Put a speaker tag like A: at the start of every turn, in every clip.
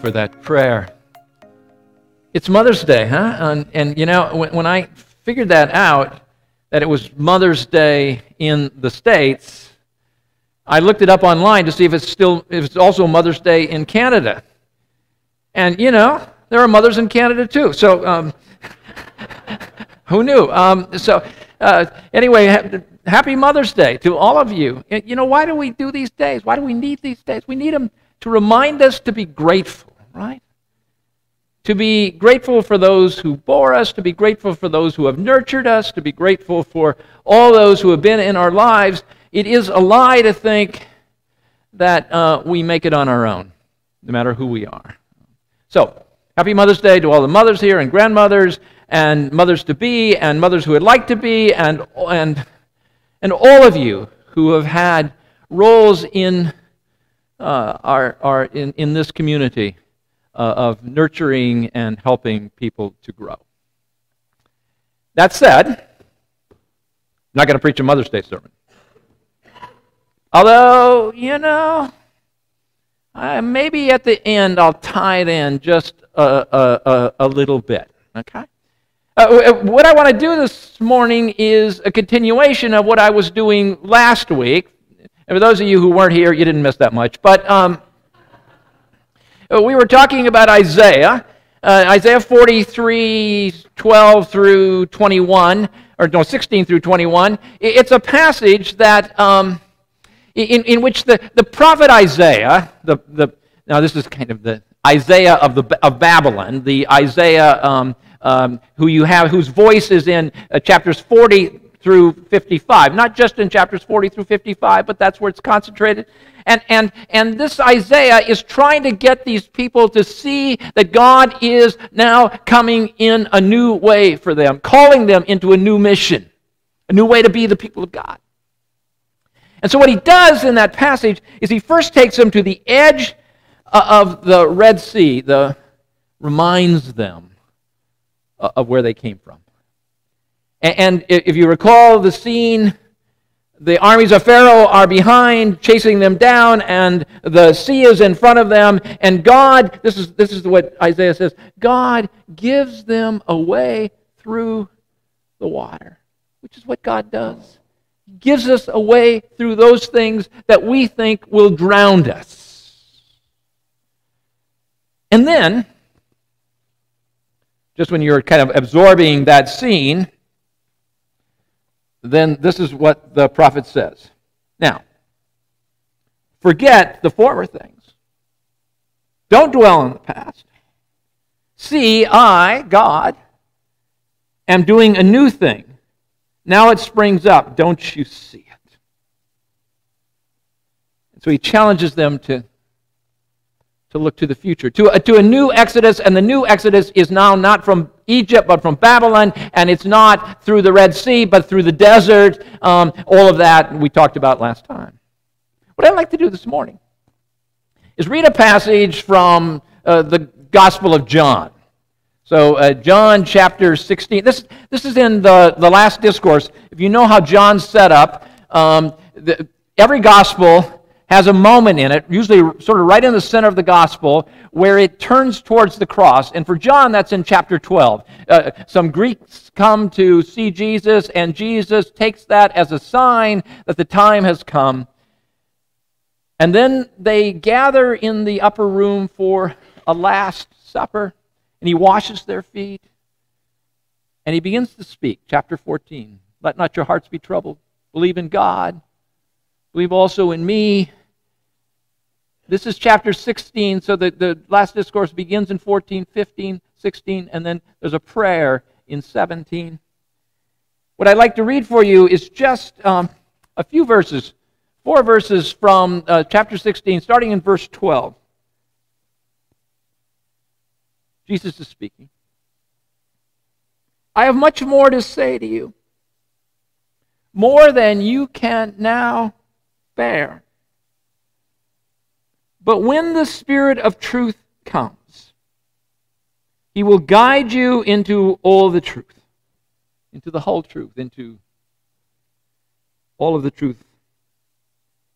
A: for that prayer. It's Mother's Day, huh? And, and you know, when, when I figured that out, that it was Mother's Day in the States, I looked it up online to see if it's still if it's also Mother's Day in Canada. And you know, there are mothers in Canada too. So um, who knew? Um, so uh, anyway, ha- happy Mother's Day to all of you. You know, why do we do these days? Why do we need these days? We need them to remind us to be grateful, right? To be grateful for those who bore us, to be grateful for those who have nurtured us, to be grateful for all those who have been in our lives. It is a lie to think that uh, we make it on our own, no matter who we are. So, happy Mother's Day to all the mothers here and grandmothers and mothers to be and mothers who would like to be and, and, and all of you who have had roles in, uh, our, our, in, in this community uh, of nurturing and helping people to grow. That said, I'm not going to preach a Mother's Day sermon. Although, you know, uh, maybe at the end I'll tie it in just a, a, a, a little bit. Okay? Uh, what I want to do this morning is a continuation of what I was doing last week. And for those of you who weren't here, you didn't miss that much. But um, uh, we were talking about Isaiah, uh, Isaiah 43, 12 through 21, or no, 16 through 21. It's a passage that, um, in, in which the, the prophet Isaiah, the, the, now this is kind of the Isaiah of, the, of Babylon, the Isaiah um, um, who you have, whose voice is in uh, chapters 40 through 55. Not just in chapters 40 through 55, but that's where it's concentrated. And, and, and this Isaiah is trying to get these people to see that God is now coming in a new way for them, calling them into a new mission, a new way to be the people of God. And so, what he does in that passage is he first takes them to the edge uh, of the Red Sea, the, reminds them uh, of where they came from. And if you recall the scene the armies of Pharaoh are behind, chasing them down, and the sea is in front of them. And God, this is, this is what Isaiah says God gives them a way through the water, which is what God does. He gives us a way through those things that we think will drown us. And then, just when you're kind of absorbing that scene, then this is what the prophet says. Now, forget the former things. Don't dwell on the past. See, I, God, am doing a new thing. Now it springs up. Don't you see it? So he challenges them to to look to the future, to a, to a new Exodus, and the new Exodus is now not from Egypt, but from Babylon, and it's not through the Red Sea, but through the desert. Um, all of that we talked about last time. What I'd like to do this morning is read a passage from uh, the Gospel of John. So, uh, John chapter 16. This, this is in the, the last discourse. If you know how John's set up, um, the, every gospel has a moment in it, usually sort of right in the center of the gospel, where it turns towards the cross. And for John, that's in chapter 12. Uh, some Greeks come to see Jesus, and Jesus takes that as a sign that the time has come. And then they gather in the upper room for a last supper, and he washes their feet. And he begins to speak, chapter 14. Let not your hearts be troubled. Believe in God. Believe also in me. This is chapter 16, so the, the last discourse begins in 14, 15, 16, and then there's a prayer in 17. What I'd like to read for you is just um, a few verses, four verses from uh, chapter 16, starting in verse 12. Jesus is speaking. I have much more to say to you, more than you can now bear. But when the Spirit of truth comes, he will guide you into all the truth, into the whole truth, into all of the truth.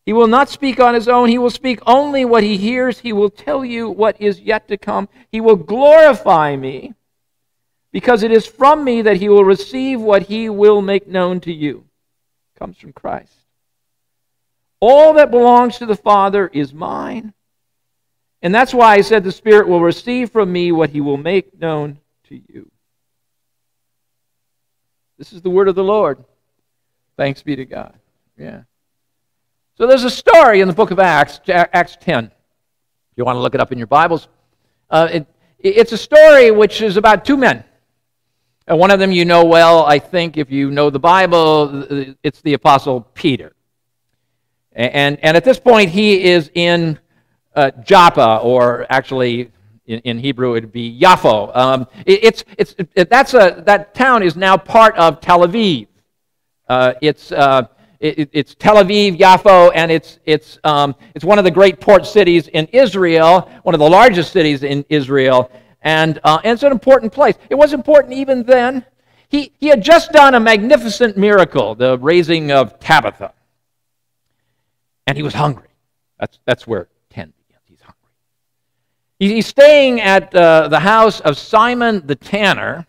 A: He will not speak on his own. He will speak only what he hears. He will tell you what is yet to come. He will glorify me because it is from me that he will receive what he will make known to you. It comes from Christ. All that belongs to the Father is mine. And that's why I said the Spirit will receive from me what he will make known to you. This is the word of the Lord. Thanks be to God. Yeah. So there's a story in the book of Acts, Acts 10. If you want to look it up in your Bibles, uh, it, it's a story which is about two men. And one of them you know well, I think, if you know the Bible, it's the Apostle Peter. And, and at this point, he is in uh, Joppa, or actually in, in, Hebrew it would be Yaffo. Um, it, it's, it's, it, that's a, that town is now part of Tel Aviv. Uh, it's, uh, it, it's Tel Aviv, Yaffo, and it's, it's, um, it's one of the great port cities in Israel, one of the largest cities in Israel, and, uh, and it's an important place. It was important even then. He, he had just done a magnificent miracle, the raising of Tabitha, and he was hungry. That's, that's where 10 begins. He's hungry. He's staying at uh, the house of Simon the tanner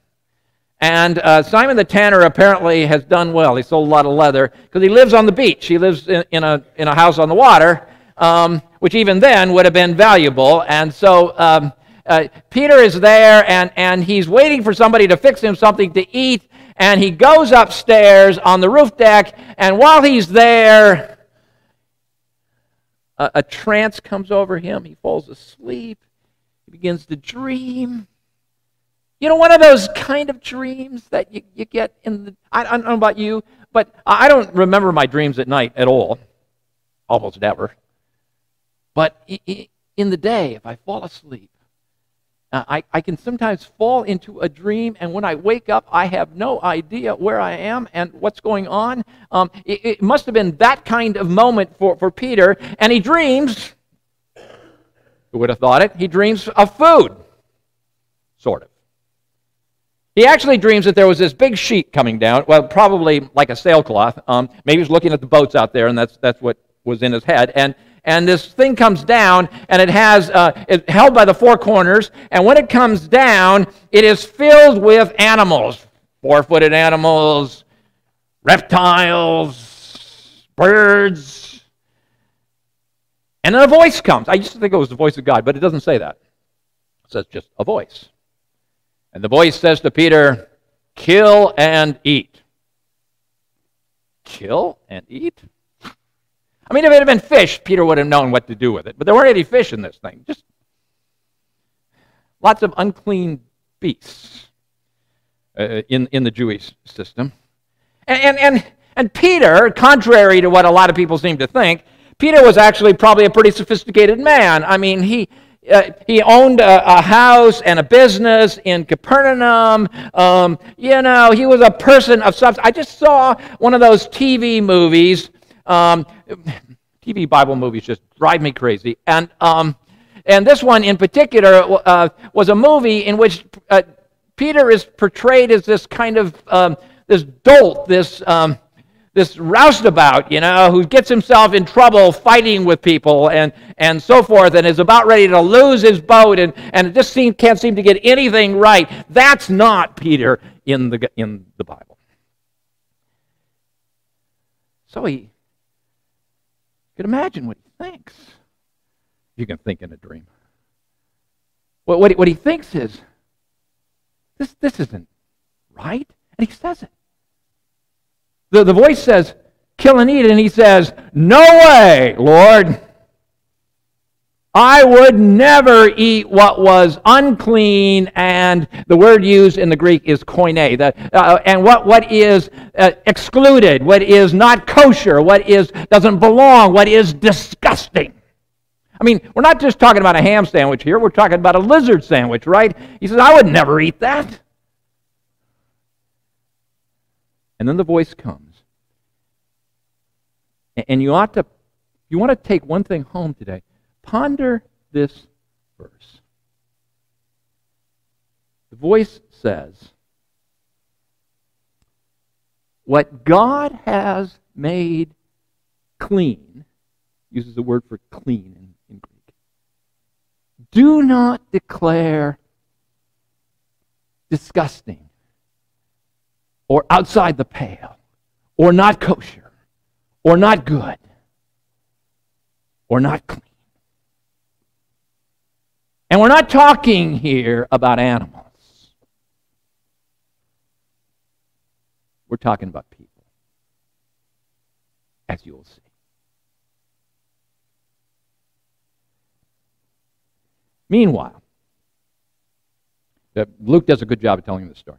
A: and uh, Simon the Tanner apparently has done well. He sold a lot of leather because he lives on the beach. He lives in, in, a, in a house on the water, um, which even then would have been valuable. And so um, uh, Peter is there and, and he's waiting for somebody to fix him something to eat. And he goes upstairs on the roof deck. And while he's there, a, a trance comes over him. He falls asleep. He begins to dream. You know, one of those kind of dreams that you, you get in the. I, I don't know about you, but I don't remember my dreams at night at all. Almost never. But in the day, if I fall asleep, uh, I, I can sometimes fall into a dream, and when I wake up, I have no idea where I am and what's going on. Um, it, it must have been that kind of moment for, for Peter, and he dreams. Who would have thought it? He dreams of food, sort of. He actually dreams that there was this big sheet coming down, well, probably like a sailcloth. Um, maybe he's looking at the boats out there, and that's, that's what was in his head. And, and this thing comes down, and it has uh, it's held by the four corners. And when it comes down, it is filled with animals, four-footed animals, reptiles, birds. And then a voice comes. I used to think it was the voice of God, but it doesn't say that. It says just a voice. And the voice says to Peter, Kill and eat. Kill and eat? I mean, if it had been fish, Peter would have known what to do with it. But there weren't any fish in this thing. Just lots of unclean beasts uh, in, in the Jewish system. And, and, and, and Peter, contrary to what a lot of people seem to think, Peter was actually probably a pretty sophisticated man. I mean, he, uh, he owned a, a, house and a business in Capernaum. Um, you know, he was a person of substance. I just saw one of those TV movies. Um, TV Bible movies just drive me crazy. And, um, and this one in particular uh, was a movie in which uh, Peter is portrayed as this kind of um, this dolt, this um, this roustabout, you know, who gets himself in trouble fighting with people and, and so forth and is about ready to lose his boat and, and just seem, can't seem to get anything right. That's not Peter in the, in the Bible. So he you can imagine what he thinks. You can think in a dream. What, what, he, what he thinks is, this, this isn't right. And he says it. The, the voice says, kill and eat, and he says, No way, Lord. I would never eat what was unclean, and the word used in the Greek is koine, the, uh, and what, what is uh, excluded, what is not kosher, what is doesn't belong, what is disgusting. I mean, we're not just talking about a ham sandwich here, we're talking about a lizard sandwich, right? He says, I would never eat that. And then the voice comes. And you ought to, you want to take one thing home today. Ponder this verse. The voice says, What God has made clean, uses the word for clean in, in Greek. Do not declare disgusting or outside the pale or not kosher or not good or not clean. And we're not talking here about animals. We're talking about people, as you will see. Meanwhile, Luke does a good job of telling the story.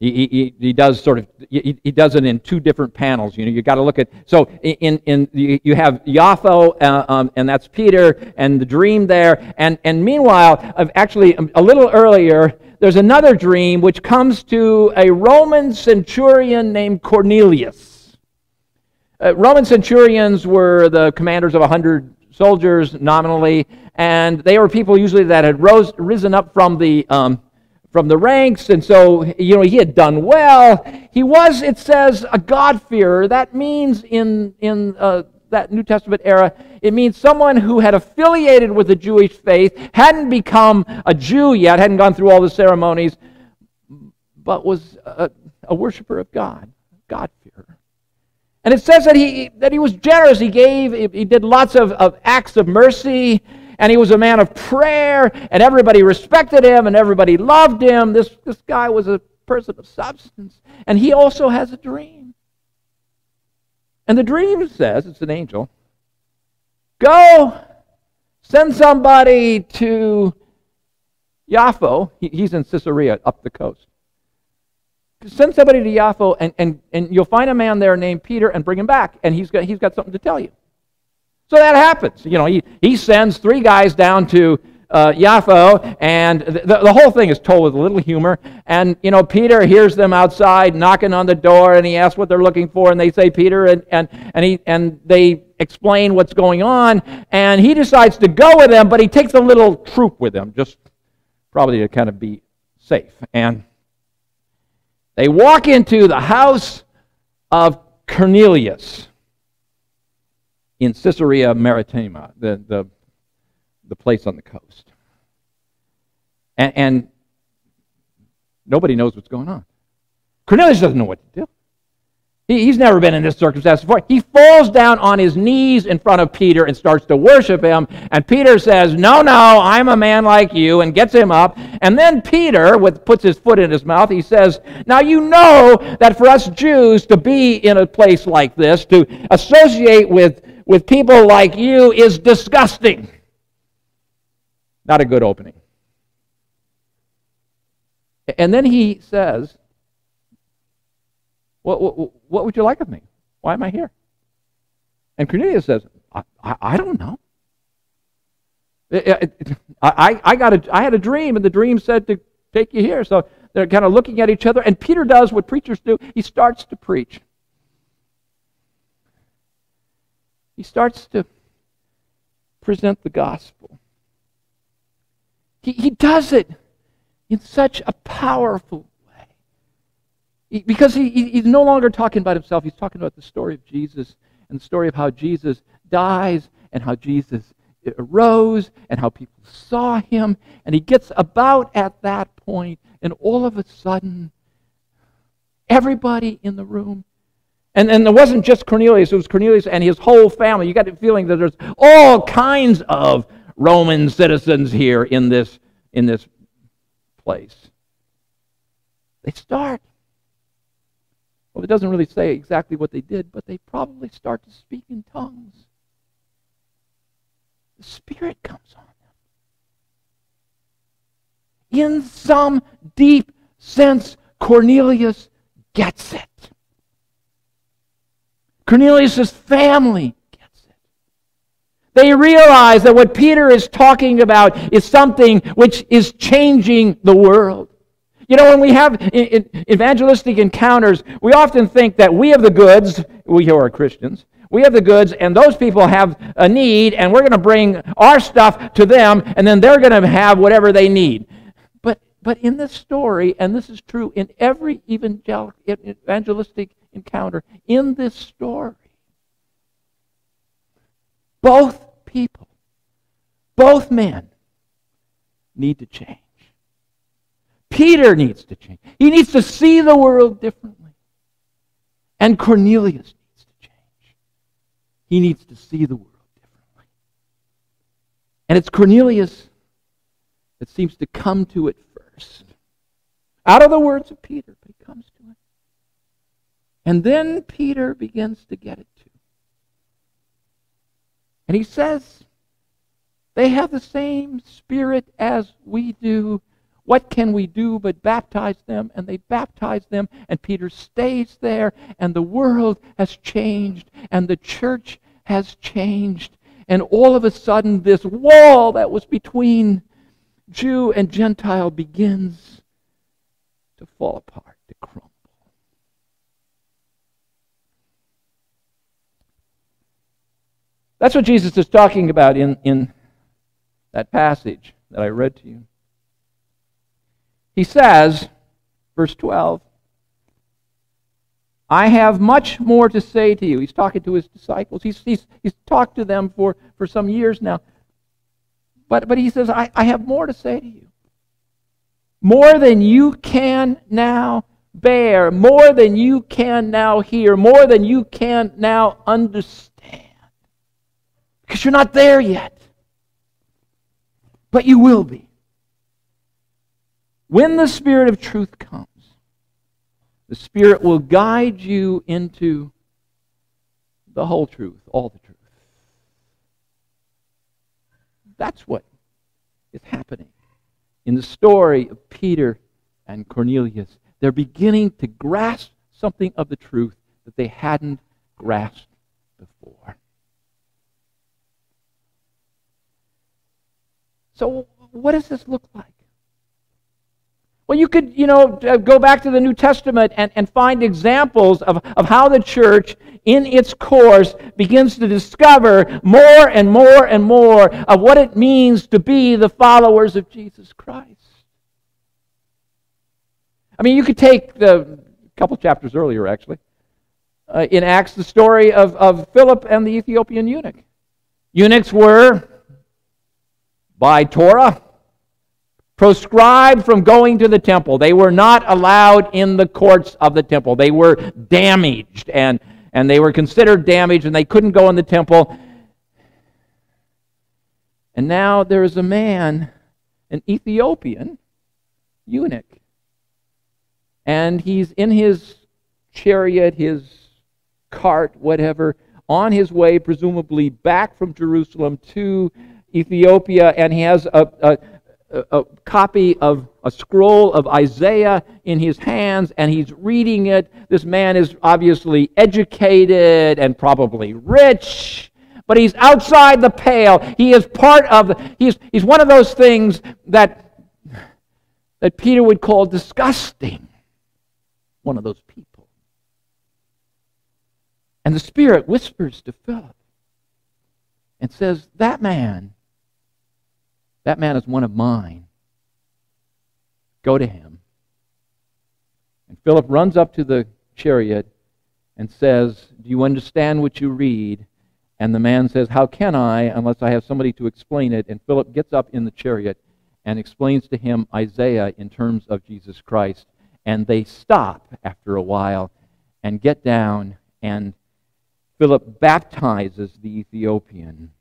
A: He, he, he does sort of he, he does it in two different panels. You know, you got to look at so in in you have Yaffo uh, um, and that's Peter and the dream there, and and meanwhile, actually a little earlier, there's another dream which comes to a Roman centurion named Cornelius. Uh, Roman centurions were the commanders of a hundred soldiers nominally, and they were people usually that had rose, risen up from the um, from the ranks, and so, you know, he had done well. He was, it says, a God-fearer. That means in, in uh, that New Testament era, it means someone who had affiliated with the Jewish faith, hadn't become a Jew yet, hadn't gone through all the ceremonies, but was a, a worshiper of God, God-fearer. And it says that he, that he was generous. He gave, he did lots of, of acts of mercy and he was a man of prayer, and everybody respected him, and everybody loved him. This, this guy was a person of substance. And he also has a dream. And the dream says, it's an angel, go send somebody to Yaffo. He, he's in Caesarea up the coast. Send somebody to Yaffo, and, and, and you'll find a man there named Peter and bring him back, and he's got, he's got something to tell you. So that happens. You know, he, he sends three guys down to uh, and the, the whole thing is told with a little humor. And, you know, Peter hears them outside knocking on the door, and he asks what they're looking for, and they say, Peter, and, and, and, he, and they explain what's going on, and he decides to go with them, but he takes a little troop with him, just probably to kind of be safe. And they walk into the house of Cornelius in Caesarea Maritima, the, the, the place on the coast. And, and nobody knows what's going on. Cornelius doesn't know what to do. He, he's never been in this circumstance before. He falls down on his knees in front of Peter and starts to worship him. And Peter says, No, no, I'm a man like you, and gets him up. And then Peter, with, puts his foot in his mouth, he says, Now you know that for us Jews to be in a place like this, to associate with with people like you is disgusting. Not a good opening. And then he says, what, what, what, would you like of me? Why am I here? And Cornelius says, I, I, I don't know. I, I, I, got a, I had a dream, and the dream said to take you here. So they're kind of looking at each other, and Peter does what preachers do. He starts to preach. he starts to present the gospel. He, he does it in such a powerful because he, he's no longer talking about himself, he's talking about the story of Jesus and the story of how Jesus dies and how Jesus arose and how people saw him. And he gets about at that point, and all of a sudden, everybody in the room and, and it wasn't just Cornelius, it was Cornelius and his whole family. You got the feeling that there's all kinds of Roman citizens here in this, in this place. They start. Well, it doesn't really say exactly what they did, but they probably start to speak in tongues. The Spirit comes on them. In some deep sense, Cornelius gets it. Cornelius' family gets it. They realize that what Peter is talking about is something which is changing the world. You know, when we have evangelistic encounters, we often think that we have the goods, we who are Christians, we have the goods, and those people have a need, and we're going to bring our stuff to them, and then they're going to have whatever they need. But, but in this story, and this is true in every evangelistic encounter in this story. Both people, both men need to change. Peter needs to change. He needs to see the world differently. And Cornelius needs to change. He needs to see the world differently. And it's Cornelius that seems to come to it first. Out of the words of Peter, but he comes to it. And then Peter begins to get it too. And he says, they have the same spirit as we do. What can we do but baptize them? And they baptize them, and Peter stays there, and the world has changed, and the church has changed. And all of a sudden, this wall that was between Jew and Gentile begins to fall apart, to crumble. That's what Jesus is talking about in, in that passage that I read to you. He says, verse 12, I have much more to say to you. He's talking to his disciples. He's, he's, he's talked to them for, for some years now. But, but he says, I, I have more to say to you. More than you can now bear, more than you can now hear, more than you can now understand. Because you're not there yet. But you will be. When the Spirit of truth comes, the Spirit will guide you into the whole truth, all the truth. That's what is happening in the story of Peter and Cornelius. They're beginning to grasp something of the truth that they hadn't grasped before. So, what does this look like? Well, you could, you know, go back to the New Testament and, and find examples of, of how the church, in its course, begins to discover more and more and more of what it means to be the followers of Jesus Christ. I mean, you could take the couple chapters earlier, actually, uh, in Acts, the story of, of Philip and the Ethiopian eunuch. Eunuchs were, by Torah, proscribed from going to the temple. They were not allowed in the courts of the temple. They were damaged and, and they were considered damaged and they couldn't go in the temple. And now there is a man, an Ethiopian eunuch. And he's in his chariot, his cart, whatever, on his way, presumably back from Jerusalem to Ethiopia, and he has a, a a, copy of a scroll of Isaiah in his hands and he's reading it. This man is obviously educated and probably rich, but he's outside the pale. He is part of the, he's, he's one of those things that, that Peter would call disgusting. One of those people. And the Spirit whispers to Philip and says, That man that man is one of mine. Go to him. And Philip runs up to the chariot and says, Do you understand what you read? And the man says, How can I unless I have somebody to explain it? And Philip gets up in the chariot and explains to him Isaiah in terms of Jesus Christ. And they stop after a while and get down, and Philip baptizes the Ethiopian.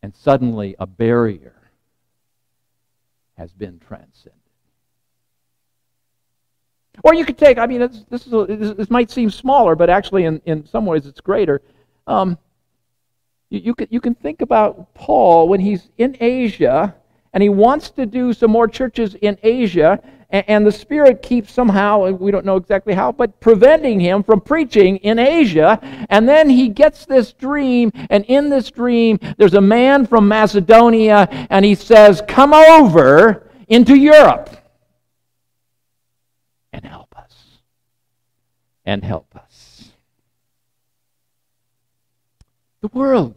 A: And suddenly a barrier has been transcended. Or you could take, I mean, this, is a, this might seem smaller, but actually in, in some ways it's greater. Um, you, you, can, you can think about Paul when he's in Asia and he wants to do some more churches in Asia, and, the Spirit keeps somehow, uh, we don't know exactly how, but preventing him from preaching in Asia. And then he gets this dream, and in this dream, there's a man from Macedonia, and he says, Come over into Europe and help us. And help us. The world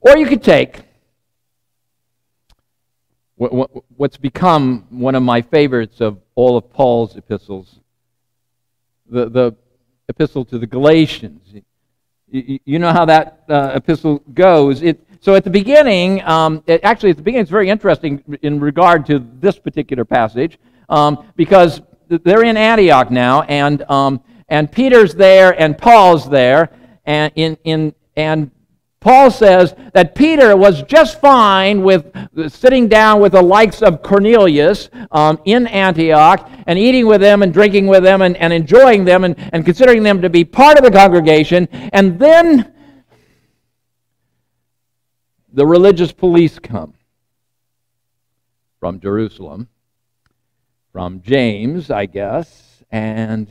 A: Or you could take what's become one of my favorites of all of Paul's epistles, the, the epistle to the Galatians. You, know how that uh, epistle goes. It, so at the beginning, um, it, actually, at the beginning, it's very interesting in regard to this particular passage um, because they're in Antioch now, and, um, and Peter's there, and Paul's there, and, in, in, and Paul says that Peter was just fine with sitting down with the likes of Cornelius um, in Antioch and eating with them and drinking with them and, and enjoying them and, and considering them to be part of the congregation. And then the religious police come from Jerusalem, from James, I guess, and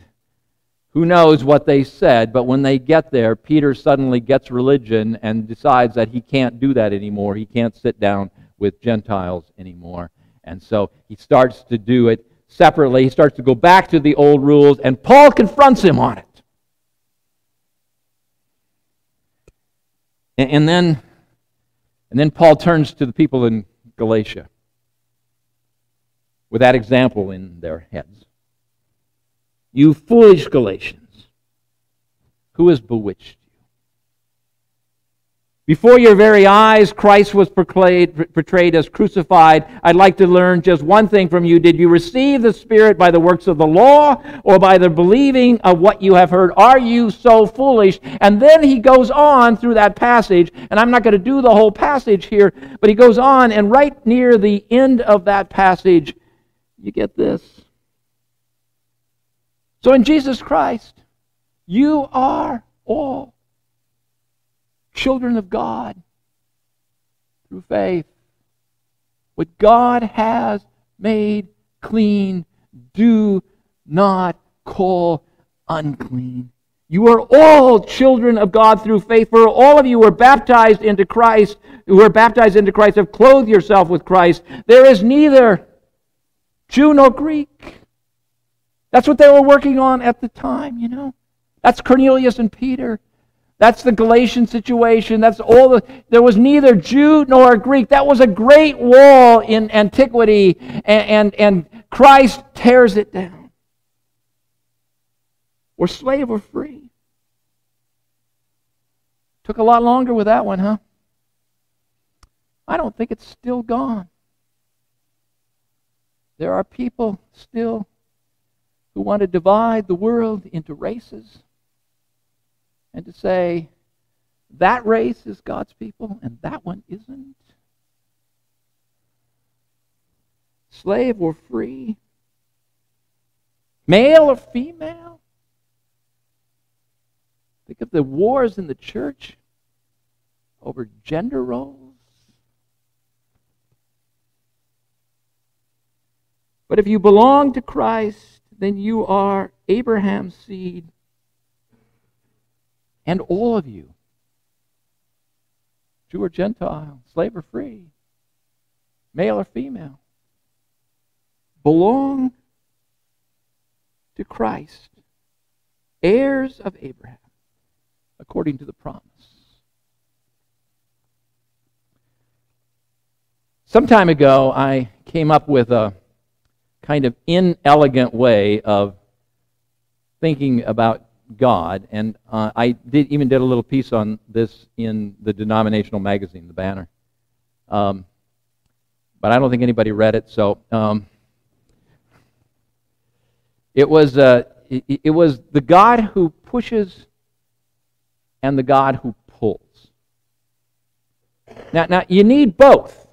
A: who knows what they said, but when they get there, Peter suddenly gets religion and decides that he can't do that anymore. He can't sit down with Gentiles anymore. And so he starts to do it separately. He starts to go back to the old rules, and Paul confronts him on it. And, then, and then Paul turns to the people in Galatia with that example in their heads. You foolish Galatians, who has bewitched you? Before your very eyes, Christ was portrayed as crucified. I'd like to learn just one thing from you. Did you receive the Spirit by the works of the law or by the believing of what you have heard? Are you so foolish? And then he goes on through that passage, and I'm not going to do the whole passage here, but he goes on, and right near the end of that passage, you get this. So in Jesus Christ, you are all children of God through faith. What God has made clean, do not call unclean. You are all children of God through faith, for all of you were baptized into Christ, who were baptized into Christ, have clothed yourself with Christ. There is neither Jew nor Greek. That's what they were working on at the time, you know. That's Cornelius and Peter. That's the Galatian situation. That's all the there was neither Jew nor Greek. That was a great wall in antiquity, and, and, and Christ tears it down. We're slave or free. Took a lot longer with that one, huh? I don't think it's still gone. There are people still who want to divide the world into races and to say that race is God's people and that one isn't. Slave or free, male or female. Think of the wars in the church over gender roles. But if you belong to Christ, then you are Abraham's seed, and all of you, Jew or Gentile, slave or free, male or female, belong to Christ, heirs of Abraham, according to the promise. Some time ago, I came up with a kind of inelegant way of thinking about God. And uh, I did even did a little piece on this in the denominational magazine, the Banner. Um, but I don't think anybody read it. So um, it was uh, it, it was the God who pushes and the God who pulls. Now, now you need both.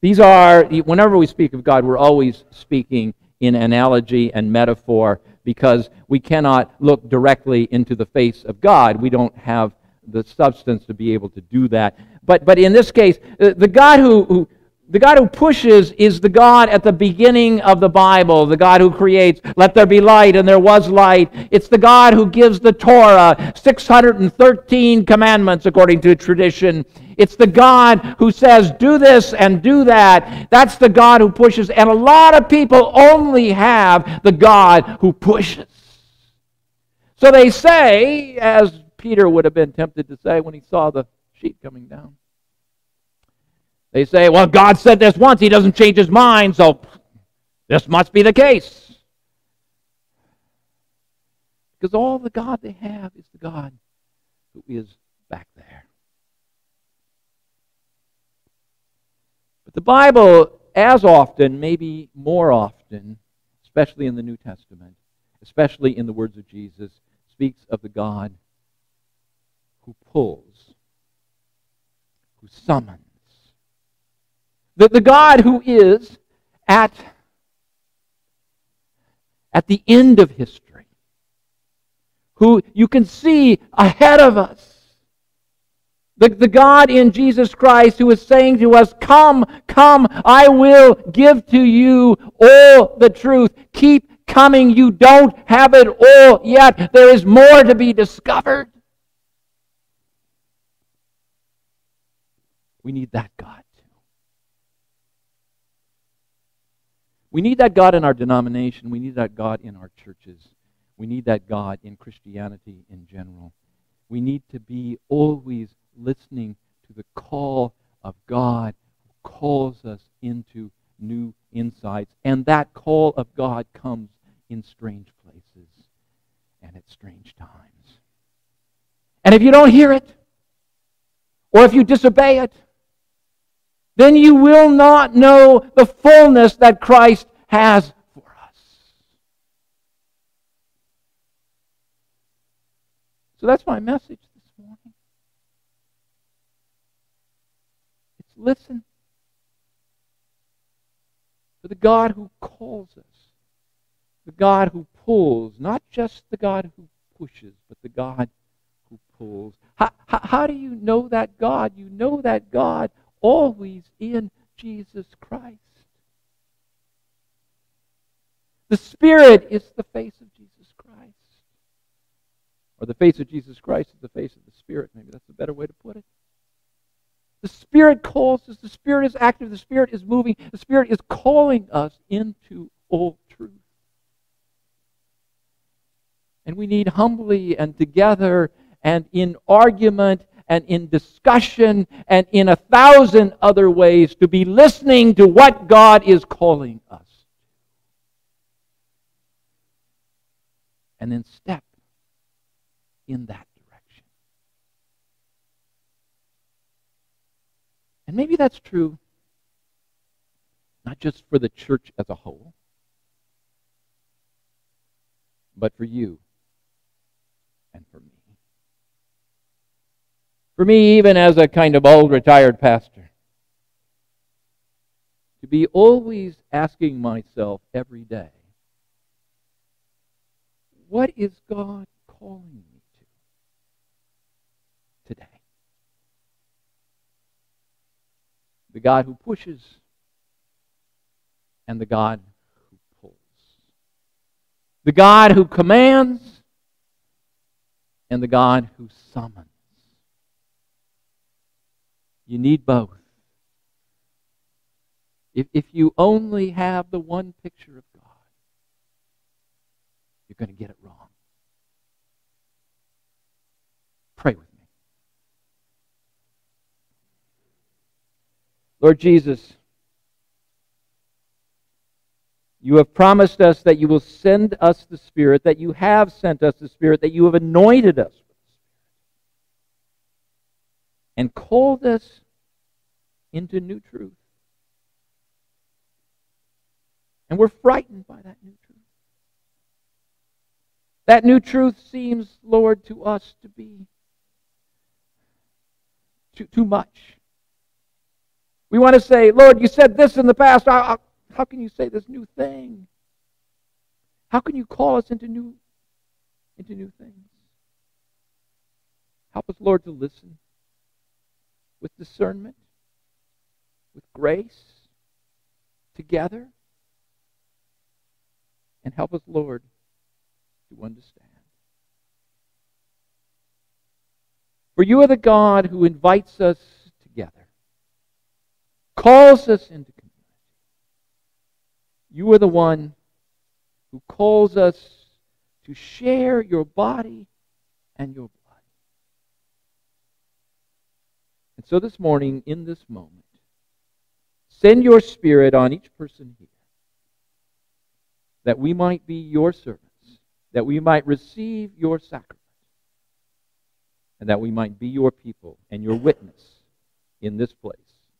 A: These are, whenever we speak of God, we're always speaking in analogy and metaphor because we cannot look directly into the face of God. We don't have the substance to be able to do that. But, but in this case, uh, the God who, who, the God who pushes is the God at the beginning of the Bible, the God who creates, let there be light, and there was light. It's the God who gives the Torah, 613 commandments according to tradition. It's the God who says, do this and do that. That's the God who pushes. And a lot of people only have the God who pushes. So they say, as Peter would have been tempted to say when he saw the sheet coming down, they say, well, God said this once, he doesn't change his mind, so this must be the case. Because all the God they have is the God who is back there. The Bible, as often, maybe more often, especially in the New Testament, especially in the words of Jesus, speaks of the God who pulls, who summons. The, the God who is at, at the end of history, who you can see ahead of us. The, the God in Jesus Christ who is saying to us, Come, come, I will give to you all the truth. Keep coming. You don't have it all yet. There is more to be discovered. We need that God. We need that God in our denomination. We need that God in our churches. We need that God in Christianity in general. We need to be always listening to the call of God who calls us into new insights. And that call of God comes in strange places and at strange times. And if you don't hear it, or if you disobey it, then you will not know the fullness that Christ has for us. So that's my message this morning. It's listen for the God who calls us, the God who pulls, not just the God who pushes, but the God who pulls. How, how, how do you know that God? You know that God always in Jesus Christ. The Spirit is the face of Jesus Christ. Or the face of Jesus Christ is the face of the Spirit. Maybe that's a better way to put it. The Spirit calls us. The Spirit is active. The Spirit is moving. The Spirit is calling us into all truth. And we need humbly and together and in argument and in discussion and in a thousand other ways to be listening to what God is calling us. And then step in that And maybe that's true not just for the church as a whole, but for you and for me. For me, even as a kind of old retired pastor, to be always asking myself every day, what is God calling me to today? The God who pushes and the God who pulls. The God who commands and the God who summons. You need both. If, if you only have the one picture of God, you're going to get it wrong. Pray with me. Lord Jesus, you have promised us that you will send us the Spirit, that you have sent us the Spirit, that you have anointed us and called us into new truth. And we're frightened by that new truth. That new truth seems, Lord, to us to be too, too much. We want to say, Lord, you said this in the past. How, how can you say this new thing? How can you call us into new, into new things? Help us, Lord, to listen with discernment, with grace, together. And help us, Lord, to understand. For you are the God who invites us together, calls us into community. You are the one who calls us to share your body and your blood. And so this morning, in this moment, send your spirit on each person here that we might be your servants that we might receive your sacrament, and that we might be your people and your witness in this place.